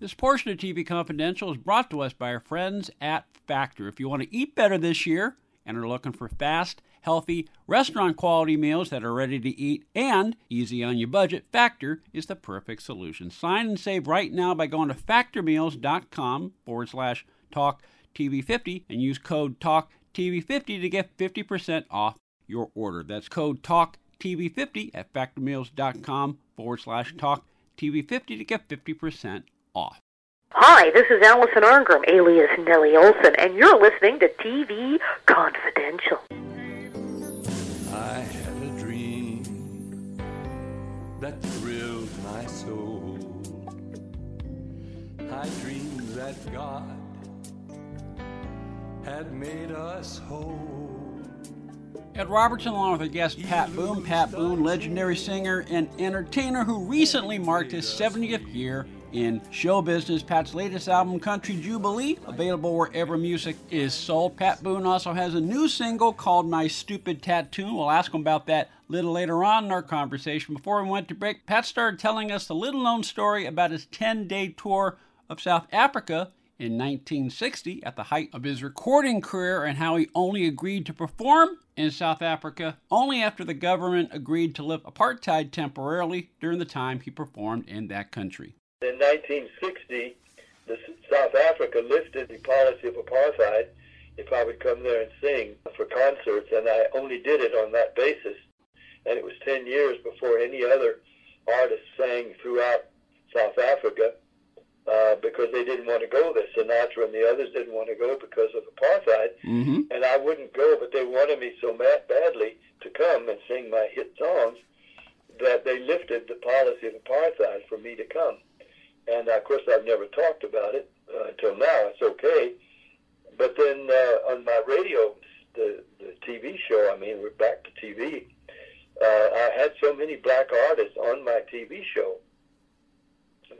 This portion of TV Confidential is brought to us by our friends at Factor. If you want to eat better this year and are looking for fast, healthy, restaurant quality meals that are ready to eat and easy on your budget, Factor is the perfect solution. Sign and save right now by going to factormeals.com forward slash talk TV50 and use code talk TV50 to get 50% off your order. That's code talk TV50 at factormeals.com forward slash talk TV50 to get 50% off. Hi, this is Allison Arngrim, alias Nellie Oleson, and you're listening to TV Confidential. I had a dream that thrilled my soul. I dreamed that God had made us whole. Ed Robertson, along with our guest Pat Boone. Pat Boone, legendary singer and entertainer who recently marked his 70th year in show business. Pat's latest album, Country Jubilee, available wherever music is sold. Pat Boone also has a new single called My Stupid Tattoo. We'll ask him about that a little later on in our conversation. Before we went to break, Pat started telling us the little known story about his 10 day tour of South Africa in 1960 at the height of his recording career and how he only agreed to perform in South Africa only after the government agreed to lift apartheid temporarily during the time he performed in that country. In 1960, the South Africa lifted the policy of apartheid if I would come there and sing for concerts, and I only did it on that basis. And it was 10 years before any other artist sang throughout South Africa uh, because they didn't want to go there. Sinatra and the others didn't want to go because of apartheid, mm-hmm. and I wouldn't go, but they wanted me so mad, badly to come and sing my hit songs that they lifted the policy of apartheid for me to come. And of course, I've never talked about it uh, until now. It's okay, but then uh, on my radio, the the TV show, I mean, we're back to TV. Uh, I had so many black artists on my TV show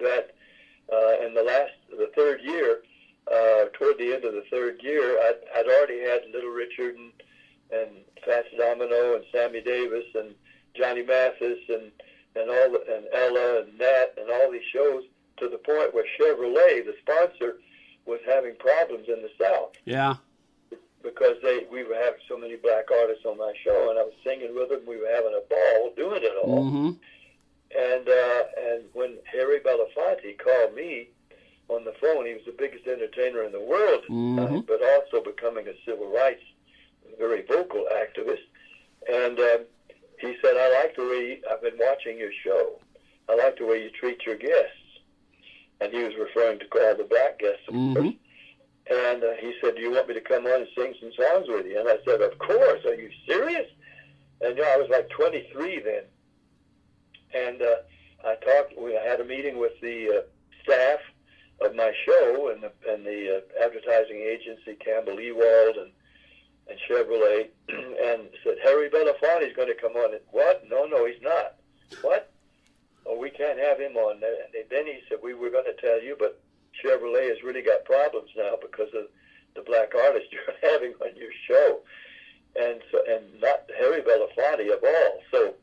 that uh, in the last, the third year, uh, toward the end of the third year, I'd, I'd already had Little Richard and, and Fats Domino and Sammy Davis and Johnny Mathis and and all the, and Ella and Nat and all these shows to the point where Chevrolet, the sponsor, was having problems in the South. Yeah. Because they we were having so many black artists on my show, and I was singing with them. We were having a ball doing it all. Mm-hmm. And uh, and when Harry Belafonte called me on the phone, he was the biggest entertainer in the world, mm-hmm. uh, but also becoming a civil rights very vocal activist. And um, he said, "I like the way you, I've been watching your show. I like the way you treat your guests." And he was referring to all the black guests, of mm-hmm. course. And uh, he said, "Do you want me to come on and sing some songs with you?" And I said, "Of course. Are you serious?" And you know, I was like 23 then and uh, I talked. We had a meeting with the uh, staff of my show and the and the uh, advertising agency Campbell Ewald and and Chevrolet, and said Harry Belafonte is going to come on. And, what? No, no, he's not. What? Oh, we can't have him on. And then he said we were going to tell you, but Chevrolet has really got problems now because of the black artist you're having on your show, and so and not Harry Belafonte of all. So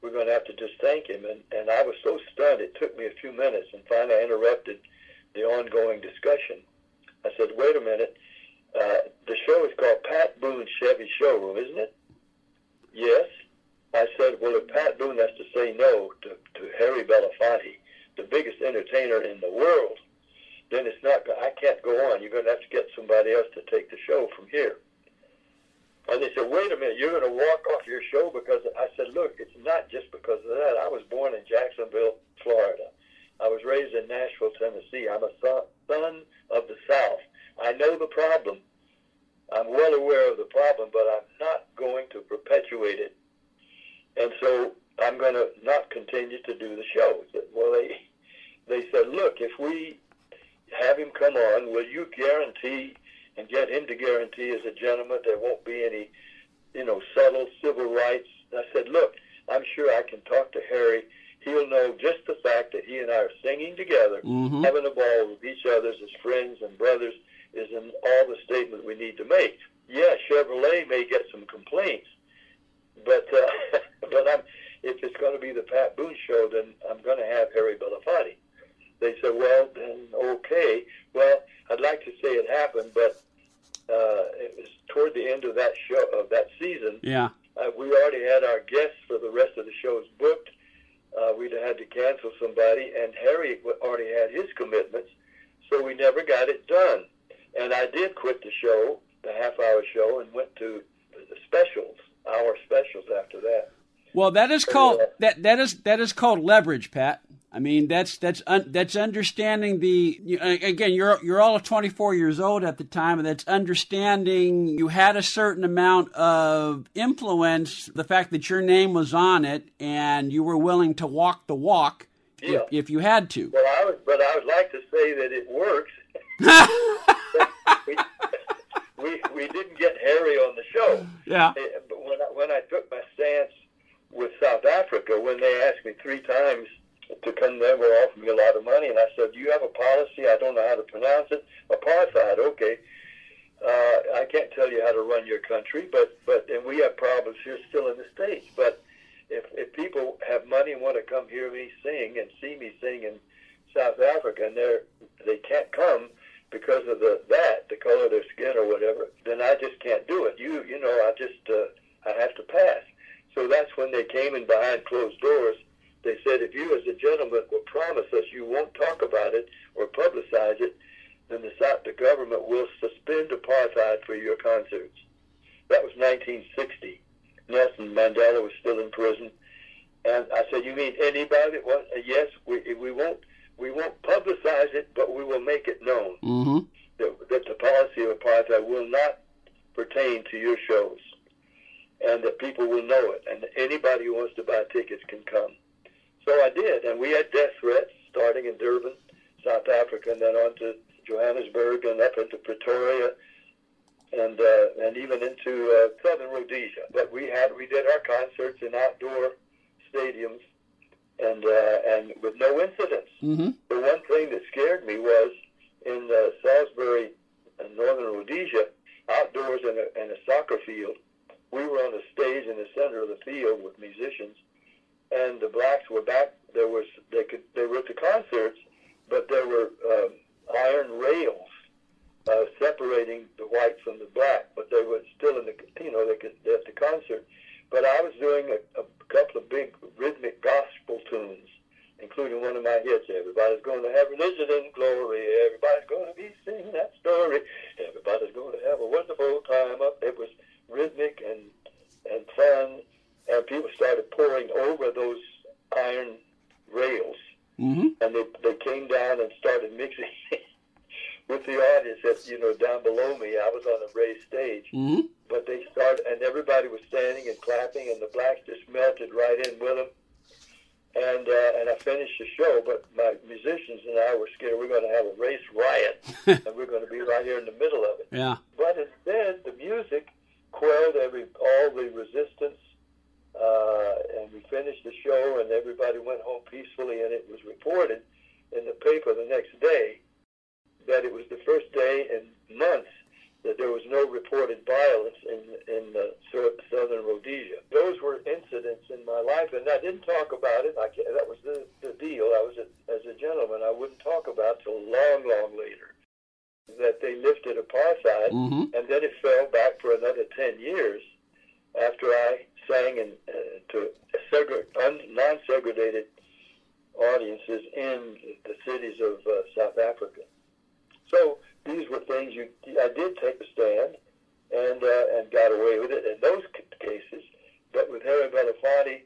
we're going to have to just thank him. And, and I was so stunned, it took me a few minutes, and finally I interrupted the ongoing discussion. I said, wait a minute, uh, the show is called Pat Boone Chevy Showroom, isn't it? Yes. I said, well, if Pat Boone has to say no to, to Harry Belafonte, the biggest entertainer in the world, then it's not, I can't go on. You're going to have to get somebody else to take the show from here. And they said, wait a minute, you're going to walk off your show because I said, look, it's not just because of that. I was born in Jacksonville, Florida. I was raised in Nashville, Tennessee. I'm a son of the South. I know the problem. I'm well aware of the problem, but I'm not going to perpetuate it. And so I'm going to not continue to do the show. Well, they, they said, look, if we have him come on, will you guarantee and get him to guarantee as a gentleman there won't be any, you know, subtle civil rights? I said, look, I'm sure I can talk to Harry. He'll know just the fact that he and I are singing together, Mhm. having a ball with each other as friends and brothers is in all the statement we need to make. Yeah, Chevrolet may get some complaints, but uh, but I'm if it's going to be the Pat Boone show, then I'm going to have Harry Belafonte. They said, well, then okay. Well, I'd like to say it happened, but uh, it was toward the end of that show of that season. Yeah. Uh, we already had our guests for the rest of the shows booked. Uh, we'd had to cancel somebody, and Harry already had his commitments, so we never got it done. And I did quit the show, the half-hour show, and went to the specials, hour specials after that. Well, that is called uh, that that is that is called leverage, Pat. I mean, that's that's un, that's understanding the you, again. You're you're all 24 years old at the time, and that's understanding you had a certain amount of influence. The fact that your name was on it, and you were willing to walk the walk Yeah. if, if you had to. Well, I would, but I would like to say that it works. we, we didn't get Harry on the show. Yeah. But when I, when I took my stance with South Africa, when they asked me three times to come, they were offering me a lot of money, and I said, "Do you have a policy? I don't know how to pronounce it. Apartheid. Okay. Uh, I can't tell you how to run your country, but but and we have problems here still in the states. But if if people have money and want to come hear me sing and see me sing in South Africa, and they're they can't come because of the that the color of their skin or whatever, then I just can't do it. You you know I just uh, I have to pass. So that's when they came in behind closed doors. They said, if you as a gentleman will promise us you won't talk about it or publicize it, then the South the government will suspend apartheid for your concerts. That was 1960. Nelson Mandela was still in prison, and I said, "You mean anybody?" Well, yes, we we won't we won't publicize it, but we will make it known Mm-hmm. that, that the policy of apartheid will not pertain to your shows, and that people will know it, and anybody who wants to buy tickets can come. So I did, and we had death threats starting in Durban, South Africa, and then on to Johannesburg and up into Pretoria, and uh, and even into uh, Southern Rhodesia. But we had we did our concerts in outdoor stadiums, and uh, and with no incidents. Mm-hmm. The one thing that scared me was in uh, Salisbury, in northern Rhodesia, outdoors in a, in a soccer field. We were on a stage in the center of the field with musicians, and the blacks were back. There was they could they were at the concerts, but there were um, iron rails uh, separating the white from the black. But they were still in the you know they could at the concert. But I was doing a, a couple of big rhythmic gospel tunes including one of my hits. Everybody's going to have religion and glory. Everybody's going to be singing that story. Everybody's going to have a wonderful time up. It was rhythmic and and fun, and people started pouring over those iron rails, Mm-hmm. and they they came down and started mixing with the audience. That you know down below me, I was on a raised stage Mm-hmm. but they started, and everybody was standing and clapping, and the blacks just melted right in with them. And uh, and I finished the show, but my musicians and I were scared we're going to have a race riot, and we're going to be right here in the middle of it. Yeah. But instead, the music quelled every all the resistance, uh, and we finished the show, and everybody went home peacefully. And it was reported in the paper the next day that it was the first day in months that there was no reported violence in in uh, southern Rhodesia. Those were incidents in my life, and I didn't talk about it. I that was the, the deal. I was a, as a gentleman. I wouldn't talk about till long, long later that they lifted apartheid, Mm-hmm. and then it fell back for another ten years after I sang in, uh, to segre- un- non-segregated audiences in the cities of uh, South Africa. So these were things you. I did take a stand and uh, and got away with it in those cases. But with Harry Belafonte,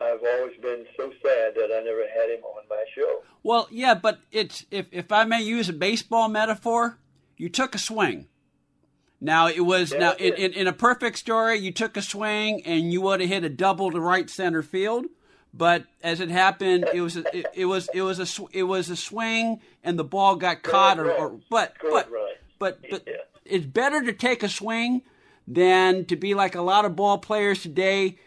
I've always been so sad that I never had him on my show. Well, yeah, but it's if if I may use a baseball metaphor, you took a swing. Now it was Yeah, now I in, in in a perfect story, you took a swing and you would have hit a double to right center field. But as it happened, it was a, it, it was it was a sw- it was a swing, and the ball got caught. Or, or but but but but Yeah. it's better to take a swing than to be like a lot of ball players today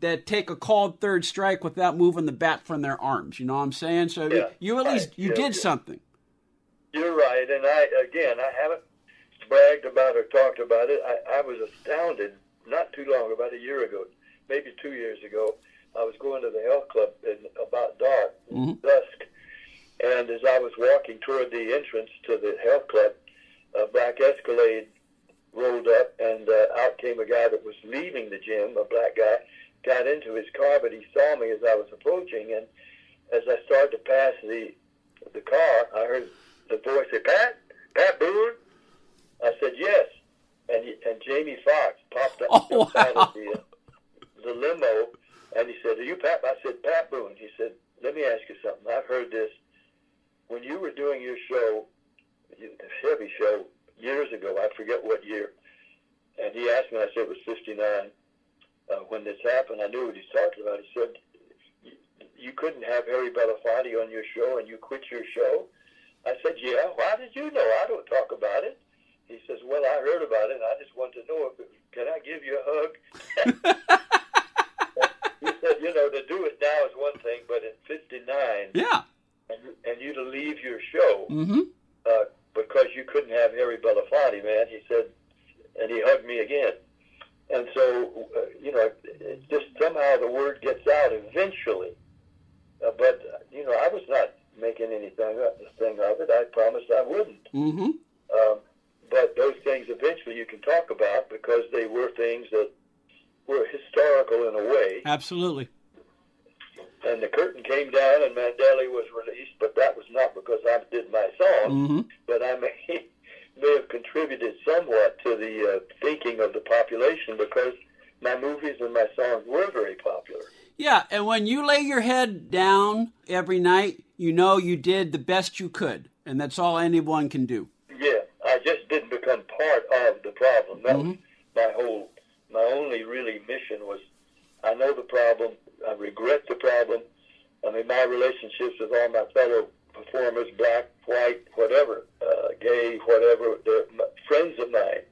that take a called third strike without moving the bat from their arms. You know what I'm saying? So you, Yeah. you at least you Yeah, did something. You're right, and I again I haven't bragged about or talked about it. I, I was astounded not too long, about a year ago, maybe two years ago. I was going to the health club in about dark, dusk, and as I was walking toward the entrance to the health club, a black Escalade rolled up, and uh, out came a guy that was leaving the gym, a black guy, got into his car, but he saw me as I was approaching, and as I started to pass the the car, I heard the voice say, "Pat, Pat Boone." I said, "Yes," and he, and Jamie Foxx popped up Oh, wow. of the the limo, and he said, "Are you Pat?" I said, "Pat Boone." He said, "Let me ask you something. I've heard this when you were doing your show, the Chevy show years ago. I forget what year." And he asked me. I said it was '59. Uh, when this happened, I knew what he's talking about. He said, "You- "You couldn't have Harry Belafonte on your show, and you quit your show." I said, "Yeah. Why did you know? I don't talk about it." He says, "Well, I heard about it. and I just want to know if can I give you a hug?" said, "You know, to do it now is one thing, but in '59, Yeah. and, and you to leave your show Mm-hmm. uh, because you couldn't have Harry Belafonte, man." He said, and he hugged me again. And so, uh, you know, it, it just somehow the word gets out eventually. Uh, but uh, you know, I was not making anything up, thing of it. I promised I wouldn't. Mm-hmm. Um, but those things eventually you can talk about because they were things that were historical in a way. Absolutely. And the curtain came down and Mandela was released, but that was not because I did my song, Mm-hmm. but I may, may have contributed somewhat to the uh, thinking of the population because my movies and my songs were very popular. Yeah, and when you lay your head down every night, you know you did the best you could, and that's all anyone can do. Yeah, I just didn't become part of the problem. That was my whole, my only really mission was, I know the problem, I regret the problem. I mean, my relationships with all my fellow performers, black, white, whatever, uh, gay, whatever, they're friends of mine.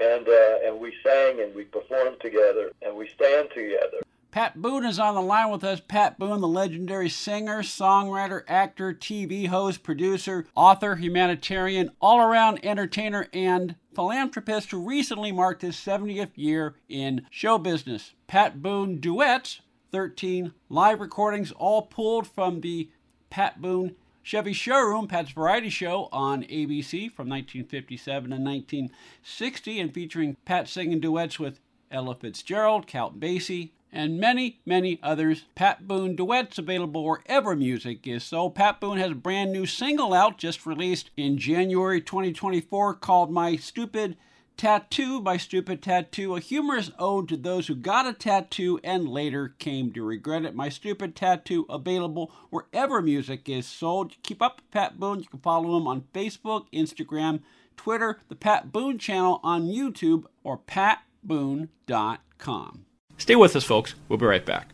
And, uh, and we sang and we performed together and we stand together. Pat Boone is on the line with us. Pat Boone, the legendary singer, songwriter, actor, TV host, producer, author, humanitarian, all around entertainer, and philanthropist who recently marked his 70th year in show business. Pat Boone Duets, 13 live recordings, all pulled from the Pat Boone Chevy Showroom, Pat's Variety Show on ABC from 1957 to 1960, and featuring Pat singing duets with Ella Fitzgerald, Count Basie, and many, many others. Pat Boone duets available wherever music is sold. Pat Boone has a brand new single out just released in January 2024 called My Stupid Tattoo by Stupid Tattoo, a humorous ode to those who got a tattoo and later came to regret it. My Stupid Tattoo available wherever music is sold. Keep up with Pat Boone. You can follow him on Facebook, Instagram, Twitter, the Pat Boone channel on YouTube, or patboone.com. Stay with us, folks. We'll be right back.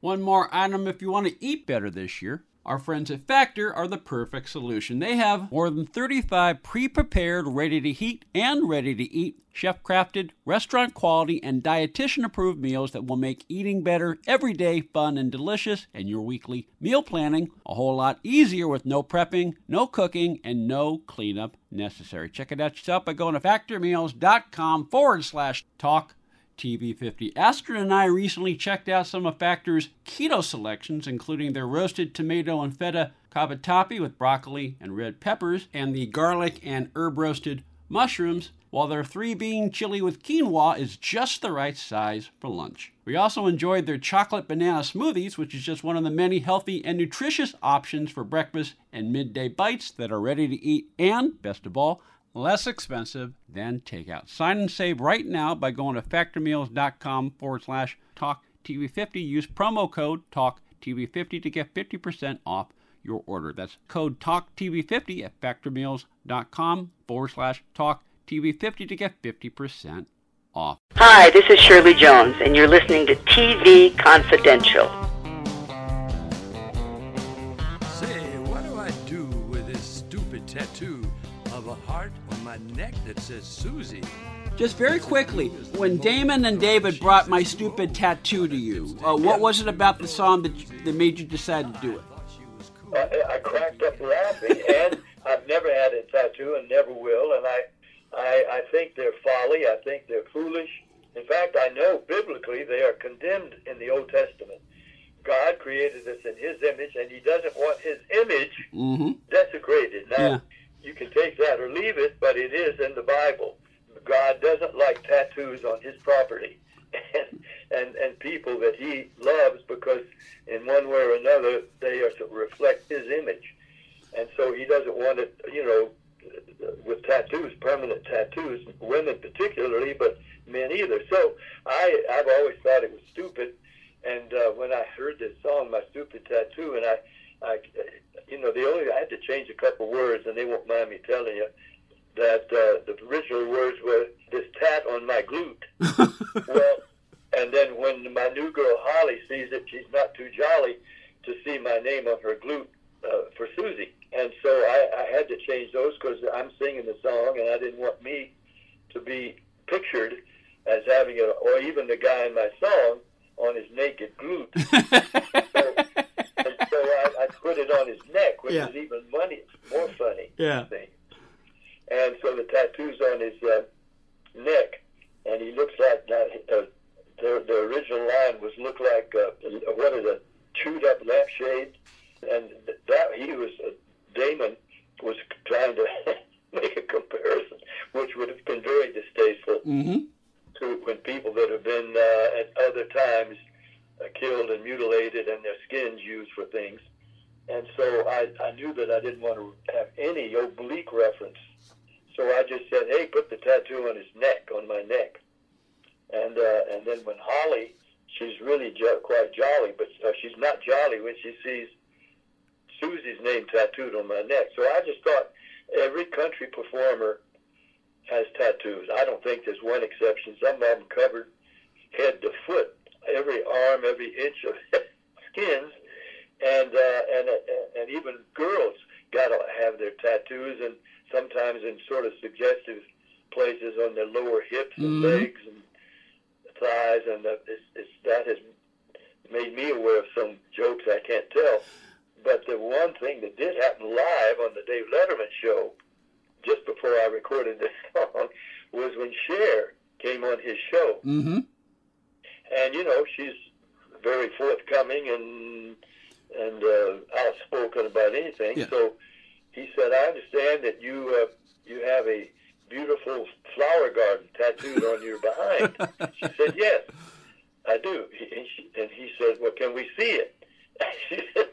One more item if you want to eat better this year. Our friends at Factor are the perfect solution. They have more than 35 pre prepared, ready to heat, and ready to eat, chef crafted, restaurant quality, and dietitian approved meals that will make eating better every day fun and delicious, and your weekly meal planning a whole lot easier with no prepping, no cooking, and no cleanup necessary. Check it out yourself by going to factormeals.com forward slash talk TV50. Astrid and I recently checked out some of Factor's keto selections, including their roasted tomato and feta cavatappi with broccoli and red peppers, and the garlic and herb roasted mushrooms, while their three bean chili with quinoa is just the right size for lunch. We also enjoyed their chocolate banana smoothies, which is just one of the many healthy and nutritious options for breakfast and midday bites that are ready to eat, and, best of all, less expensive than takeout. Sign and save right now by going to factormeals.com forward slash Talk TV fifty. Use promo code Talk TV fifty to get 50% off your order. That's code Talk TV fifty at factormeals.com forward slash Talk TV fifty to get 50% off. Hi, this is Shirley Jones, and you're listening to TV Confidential. Say, what do I do with this stupid tattoo? Of a heart on my neck that says Susie. Just very quickly, when Damon and David brought my stupid tattoo to you, uh, what was it about the song that, that made you decide to do it? I, I cracked up laughing, and I've never had a tattoo and never will, and I, I, I think they're folly. I think they're foolish. In fact, I know biblically they are condemned in the Old Testament. God created us in His image, and He doesn't want His image Mm-hmm. desecrated. Now, Yeah. Leave it, but it is in the Bible. God doesn't like tattoos on His property, and and, and people that He loves because in one way or another they are to reflect His image, and so He doesn't want it. You know, with tattoos, permanent tattoos, women particularly, but men either. So I I've always thought it was stupid. And uh, when I heard this song, my stupid tattoo, and I, I, you know, the only I had to change a couple words, and they won't mind me telling you that uh, the original words were this tat on my glute. well, and then when my new girl Holly sees it, she's not too jolly to see my name on her glute uh, for Susie. And so I, I had to change those because I'm singing the song, and I didn't want me to be pictured as having a, or even the guy in my song on his naked glute. so, and so I, I put it on his neck, which Yeah. is even funny, more funny. Yeah. And so the tattoo's on his uh, neck, and he looks like uh, uh, the the original line was look like uh, what is it, chewed up lampshade, and that he was uh, Damon was trying to make a comparison, which would have been very distasteful Mm-hmm. to when people that have been uh, at other times uh, killed and mutilated and their skins used for things. And so I, I knew that I didn't want to have any oblique reference. So I just said, hey, put the tattoo on his neck, on my neck. And uh, and then when Holly, she's really jo- quite jolly, but uh, she's not jolly when she sees Susie's name tattooed on my neck. So I just thought every country performer has tattoos. I don't think there's one exception. Some of them covered head to foot, every arm, every inch of skins, and uh, and uh, and even girls got to have their tattoos, and sometimes in sort of suggestive places on their lower hips and Mhm. legs and thighs, and uh, it's, it's, that has made me aware of some jokes I can't tell. But the one thing that did happen live on the Dave Letterman show, just before I recorded this song, was when Cher came on his show. Mm-hmm. And you know, she's very forthcoming and and uh, outspoken about anything. Yeah. So he said, "I understand that you uh, you have a beautiful flower garden tattooed on your behind." she said, "Yes, I do." He, and, she, and he said, "Well, can we see it?" she said,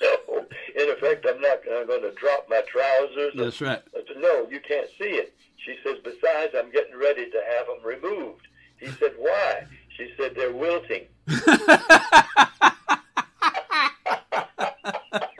"No. In effect, I'm not. I'm going to drop my trousers." That's right. I said, no, you can't see it. She says, besides, I'm getting ready to have them removed. He said, why? She said, they're wilting.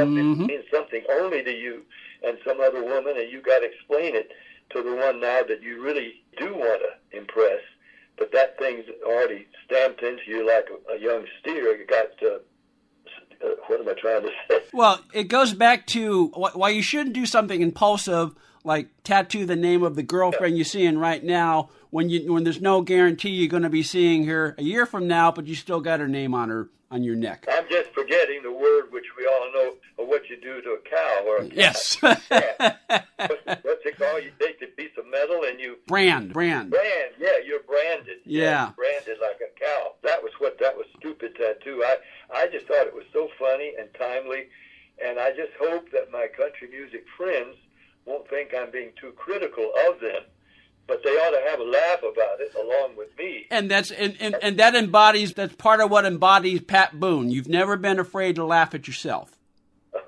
something Mhm. means something only to you and some other woman, and you got to explain it to the one now that you really do want to impress. But that thing's already stamped into you like a, a young steer. You got uh, uh, what am I trying to say? Well, it goes back to why you shouldn't do something impulsive like tattoo the name of the girlfriend you're seeing right now when you when there's no guarantee you're going to be seeing her a year from now, but you still got her name on her on your neck. I'm just forgetting the word which we all know what you do to a cow or a cat. Yes, What's, what's it called? You take the piece of metal and you brand, brand. brand. Yeah, you're branded. Yeah. branded like a cow. That was what that was stupid tattoo. I I just thought it was so funny and timely, and I just hope that my country music friends won't think I'm being too critical of them. but they ought to have a laugh about it along with me. And that's and, and, and that embodies that's part of what embodies Pat Boone. You've never been afraid to laugh at yourself.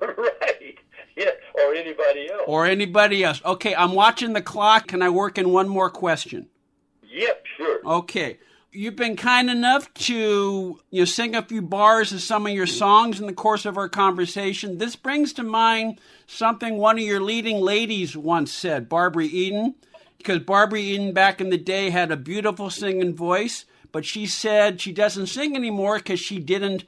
right. Yeah. Or anybody else. Or anybody else. Okay, I'm watching the clock. Can I work in one more question? Yep, sure. Okay. You've been kind enough to you know, sing a few bars of some of your songs in the course of our conversation. This brings to mind something one of your leading ladies once said, Barbara Eden, because Barbara Eden back in the day had a beautiful singing voice, but she said she doesn't sing anymore because she didn't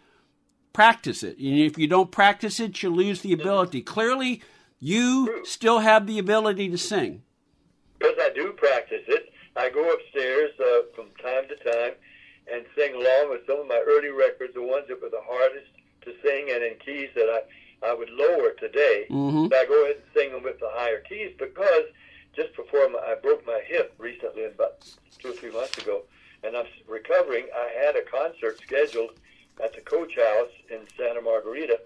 practice it. And if you don't practice it, you lose the ability. Clearly, you still have the ability to sing. Because I do practice it. I go upstairs uh, from time to time and sing along with some of my early records, the ones that were the hardest to sing and in keys that I, I would lower today. Mm-hmm. But I go ahead and sing them with the higher keys because just before my, I broke my hip recently, about two or three months ago, and I'm recovering, I had a concert scheduled at the Coach House in Santa Margarita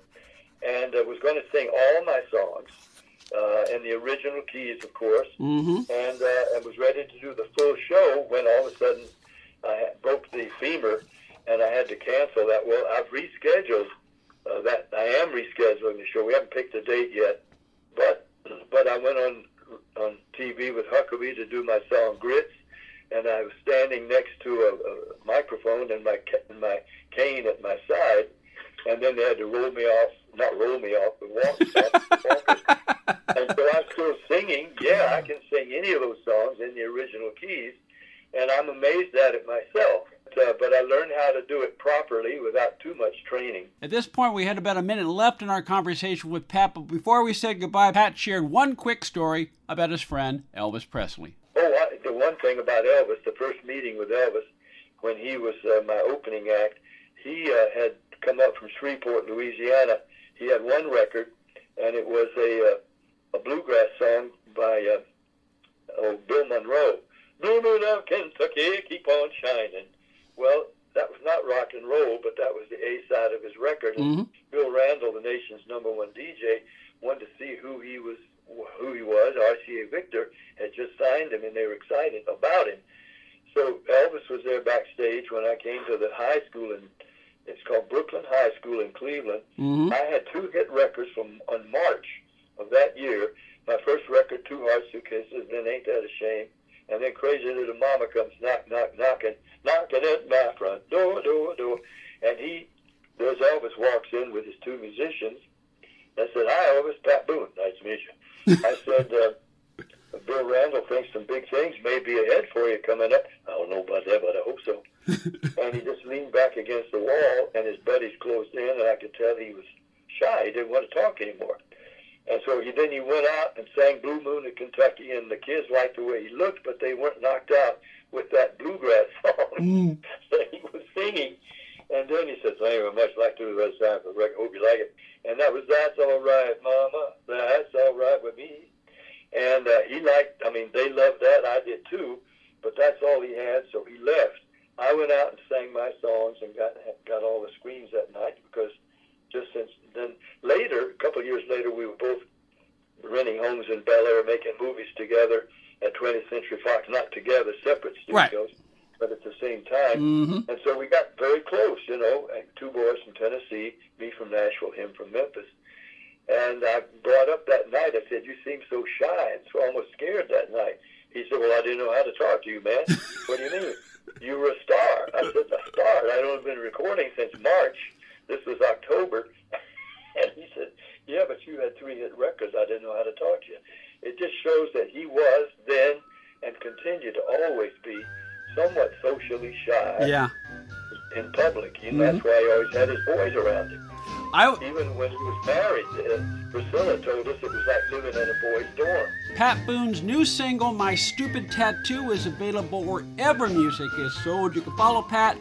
and uh, was going to sing all my songs uh, in the original keys, of course, Mm-hmm. and uh, and was ready to do the full show when all of a sudden I broke the femur and I had to cancel that. Well, I've rescheduled uh, that. I am rescheduling the show. We haven't picked a date yet, but but I went on on TV with Huckabee to do my song Grits, and I was standing next to a, a microphone and my and my cane at my side, and then they had to roll me off, not roll me off, but walk me off. and so I'm still singing. Yeah, I can sing any of those songs in the original keys, and I'm amazed at it myself. Uh, but I learned how to do it properly without too much training. At this point, we had about a minute left in our conversation with Pat, but before we said goodbye, Pat shared one quick story about his friend, Elvis Presley. Oh, I, the one thing about Elvis, the first meeting with Elvis, when he was uh, my opening act, he uh, had come up from Shreveport, Louisiana. He had one record, and it was a uh, a bluegrass song by uh, oh, Bill Monroe. Blue Moon of Kentucky, keep on shining. Well, that was not rock and roll, but that was the A side of his record. Mhm. Bill Randle, the nation's number one DJ, wanted to see who he was. Who he was, RCA Victor had just signed him, and they were excited about him. So Elvis was there backstage when I came to the high school, and it's called Brooklyn High School in Cleveland. Mm-hmm. I had two hit records from on March of that year. My first record, Two Hearts Two Kisses, and then Ain't That a Shame, and then Crazy Little Mama comes knock, knock, knocking, knocking at my front door, door, door, and he, there's Elvis walks in with his two musicians. I said, "Hi, Elvis, Pat Boone, nice to meet you." I said, uh, "Bill Randle thinks some big things may be ahead for you coming up. I don't know about that, but I hope so." And he just leaned back against the wall, and his buddies closed in, and I could tell he was shy. He didn't want to talk anymore. And so he then he went out and sang Blue Moon in Kentucky, and the kids liked the way he looked, but they weren't knocked out with that bluegrass song that he was singing. And then he said, "Thank you very much. Like to do the rest of the record. Hope you like it." And that was "That's All Right, Mama. That's all right with me." And uh, he liked. I mean, they loved that. I did too. But that's all he had, so he left. I went out and sang my songs and got got all the screens that night because just since then later, a couple of years later, we were both renting homes in Bel Air, making movies together at 20th Century Fox, not together, separate Right. studios, but at the same time. Mm-hmm. And so we got very close, you know, two boys from Tennessee, me from Nashville, him from Memphis. And I brought up that night, I said, You seem so shy and so almost scared that night. He said, Well, I didn't know how to talk to you, man. what do you mean? You were a star. I said, A star? I'd only been recording since March. This was October. and he said, Yeah, but you had three hit records. I didn't know how to talk to you. It just shows that he was then and continued to always be somewhat socially shy Yeah. in public. You know, mm-hmm. That's why he always had his boys around him. I, Even when he was married, uh, Priscilla told us it was like living in a boy's dorm. Pat Boone's new single, My Stupid Tattoo, is available wherever music is sold. You can follow Pat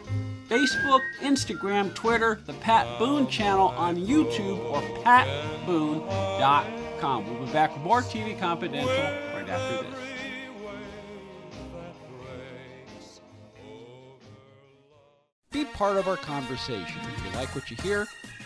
Facebook, Instagram, Twitter, the Pat Boone channel on YouTube, or patboone.com. We'll be back with more TV Confidential right after this. Be part of our conversation. If you like what you hear,